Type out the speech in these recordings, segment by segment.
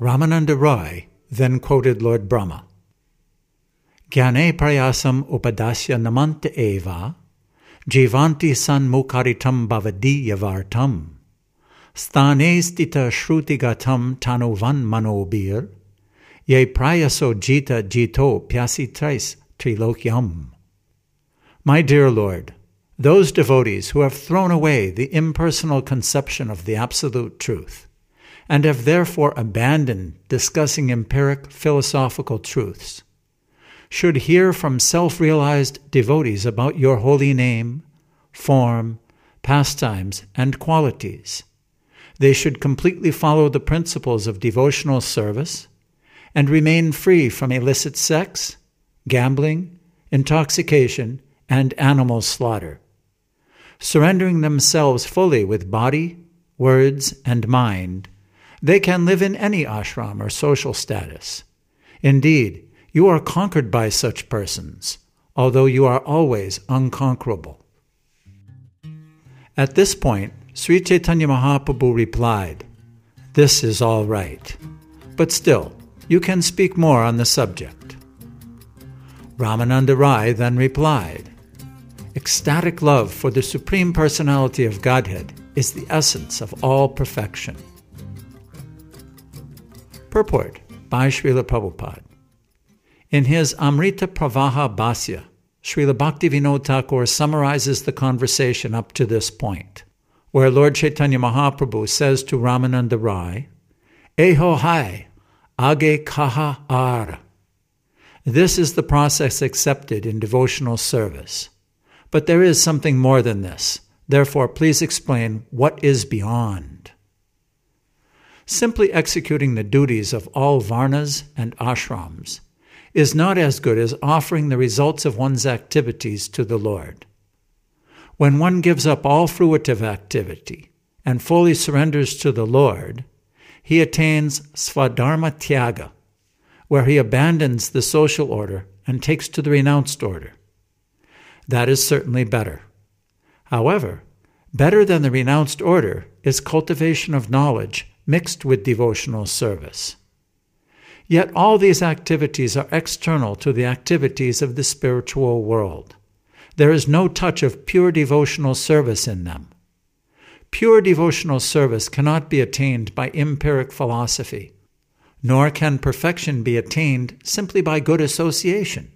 Ramananda Roy then quoted Lord Brahma. Gyane prayasam upadasya namanta eva, jivanti san mukaritam bhavadi yavartam, stane stita shrutigatam tanuvan manobir, ye prayaso jita jito pyasitrais trilokyam. My dear Lord, those devotees who have thrown away the impersonal conception of the absolute truth, and have therefore abandoned discussing empiric philosophical truths, should hear from self realized devotees about your holy name, form, pastimes, and qualities. They should completely follow the principles of devotional service and remain free from illicit sex, gambling, intoxication, and animal slaughter surrendering themselves fully with body, words, and mind, they can live in any ashram or social status. Indeed, you are conquered by such persons, although you are always unconquerable. At this point, Sri Chaitanya Mahaprabhu replied, This is all right, but still, you can speak more on the subject. Ramananda Rai then replied, Ecstatic love for the Supreme Personality of Godhead is the essence of all perfection. Purport by Srila Prabhupada. In his Amrita Pravaha Bhasya, Srila Bhaktivinoda Thakur summarizes the conversation up to this point, where Lord Chaitanya Mahaprabhu says to Ramananda Rai, Eho hai, age kaha ar. This is the process accepted in devotional service. But there is something more than this. Therefore, please explain what is beyond. Simply executing the duties of all varnas and ashrams is not as good as offering the results of one's activities to the Lord. When one gives up all fruitive activity and fully surrenders to the Lord, he attains svadharma tyaga, where he abandons the social order and takes to the renounced order. That is certainly better. However, better than the renounced order is cultivation of knowledge mixed with devotional service. Yet all these activities are external to the activities of the spiritual world. There is no touch of pure devotional service in them. Pure devotional service cannot be attained by empiric philosophy, nor can perfection be attained simply by good association.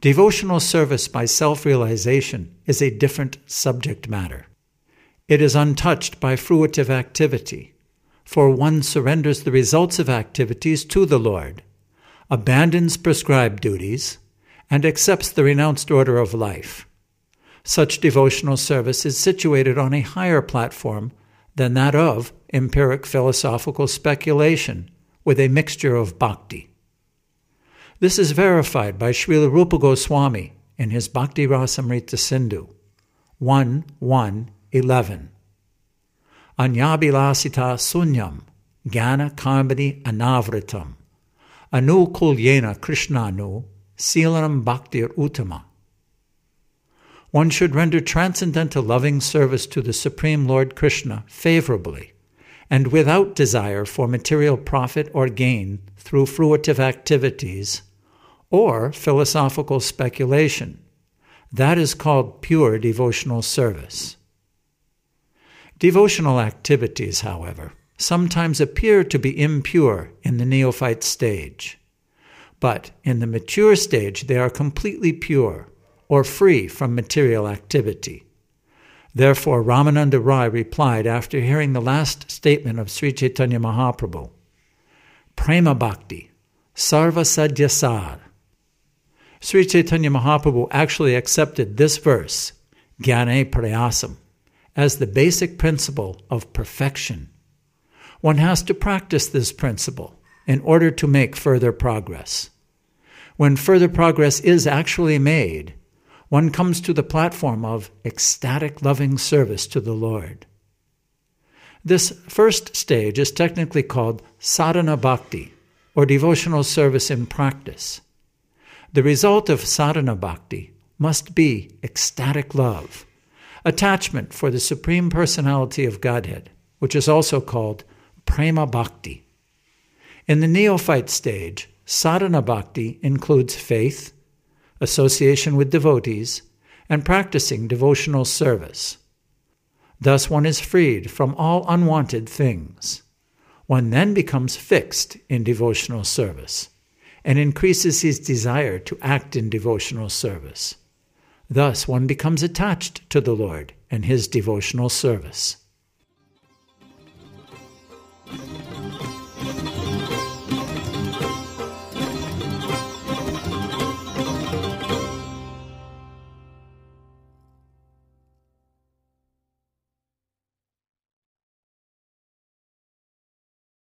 Devotional service by self realization is a different subject matter. It is untouched by fruitive activity, for one surrenders the results of activities to the Lord, abandons prescribed duties, and accepts the renounced order of life. Such devotional service is situated on a higher platform than that of empiric philosophical speculation with a mixture of bhakti. This is verified by Srila Rupa Goswami in his Bhakti Rasamrita Sindhu 1 1 11. Anyabilasita sunyam jnana karmani anavritam anu kulyena krishnanu silanam bhaktir uttama. One should render transcendental loving service to the Supreme Lord Krishna favorably and without desire for material profit or gain through fruitive activities or philosophical speculation. That is called pure devotional service. Devotional activities, however, sometimes appear to be impure in the neophyte stage. But in the mature stage, they are completely pure or free from material activity. Therefore, Ramananda Rai replied after hearing the last statement of Sri Chaitanya Mahaprabhu Prema Bhakti, Sarva Sadyasar, Sri Chaitanya Mahaprabhu actually accepted this verse, Jnane Prayasam, as the basic principle of perfection. One has to practice this principle in order to make further progress. When further progress is actually made, one comes to the platform of ecstatic loving service to the Lord. This first stage is technically called sadhana bhakti, or devotional service in practice. The result of sadhana bhakti must be ecstatic love, attachment for the Supreme Personality of Godhead, which is also called prema bhakti. In the neophyte stage, sadhana bhakti includes faith, association with devotees, and practicing devotional service. Thus, one is freed from all unwanted things. One then becomes fixed in devotional service and increases his desire to act in devotional service. Thus, one becomes attached to the Lord and his devotional service.